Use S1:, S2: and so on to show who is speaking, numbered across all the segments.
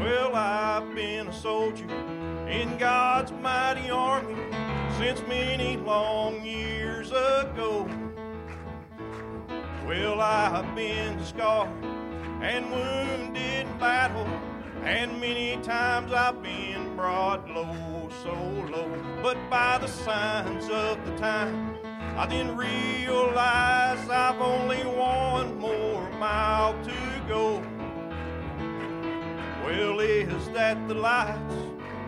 S1: Well, I've been a soldier in God's mighty army since many long years ago. Well, I've been scarred and wounded in battle, and many times I've been brought low, so low. But by the signs of the time, I then realize I've That the lights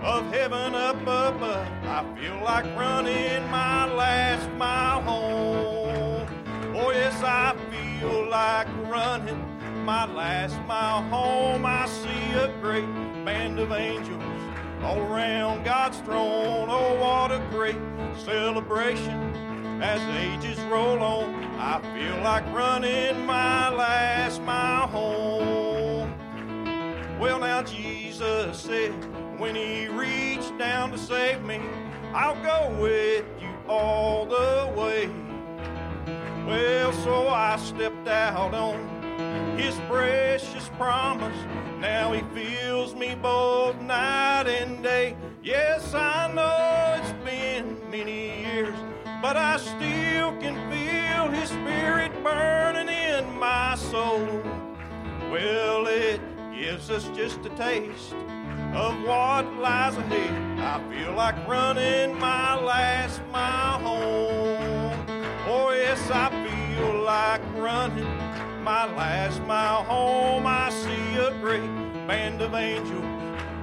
S1: of heaven up above? I feel like running my last mile home. Oh, yes, I feel like running my last mile home. I see a great band of angels all around God's throne. Oh, what a great celebration as ages roll on. I feel like running my last mile Said when he reached down to save me, I'll go with you all the way. Well, so I stepped out on his precious promise. Now he fills me both night and day. Yes, I know it's been many years, but I still can feel his spirit burning in my soul. Well, it gives us just a taste of what lies ahead. I feel like running my last mile home. Oh, yes, I feel like running my last mile home. I see a great band of angels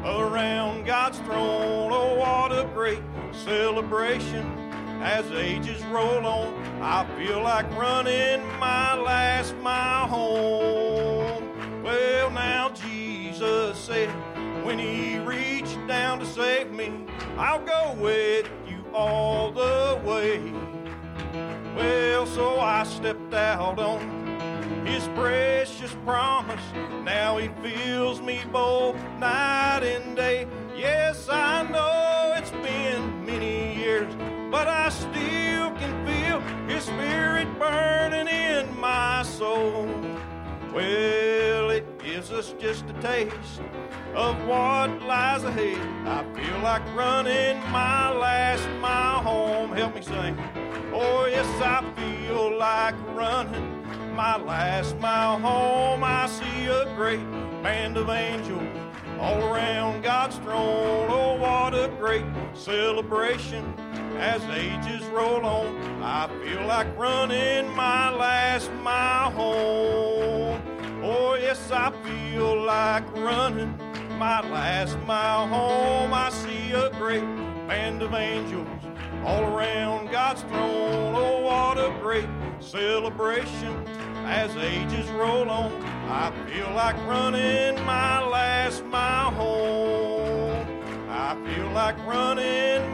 S1: around God's throne. Oh, what a great celebration as ages roll on. I feel like running my last to save me, I'll go with you all the way. Well, so I stepped out on his precious promise. Now he fills me both night and day. Yes, I know it's been many years, but I still can feel his spirit burning in my soul. Well, us just a taste of what lies ahead. I feel like running my last mile home. Help me sing. Oh, yes, I feel like running my last mile home. I see a great band of angels all around God's throne. Oh, what a great celebration as ages roll on. I feel like running my last mile home. Oh, yes, I feel like running my last mile home. I see a great band of angels all around God's throne. Oh, what a great celebration as ages roll on. I feel like running my last mile home. I feel like running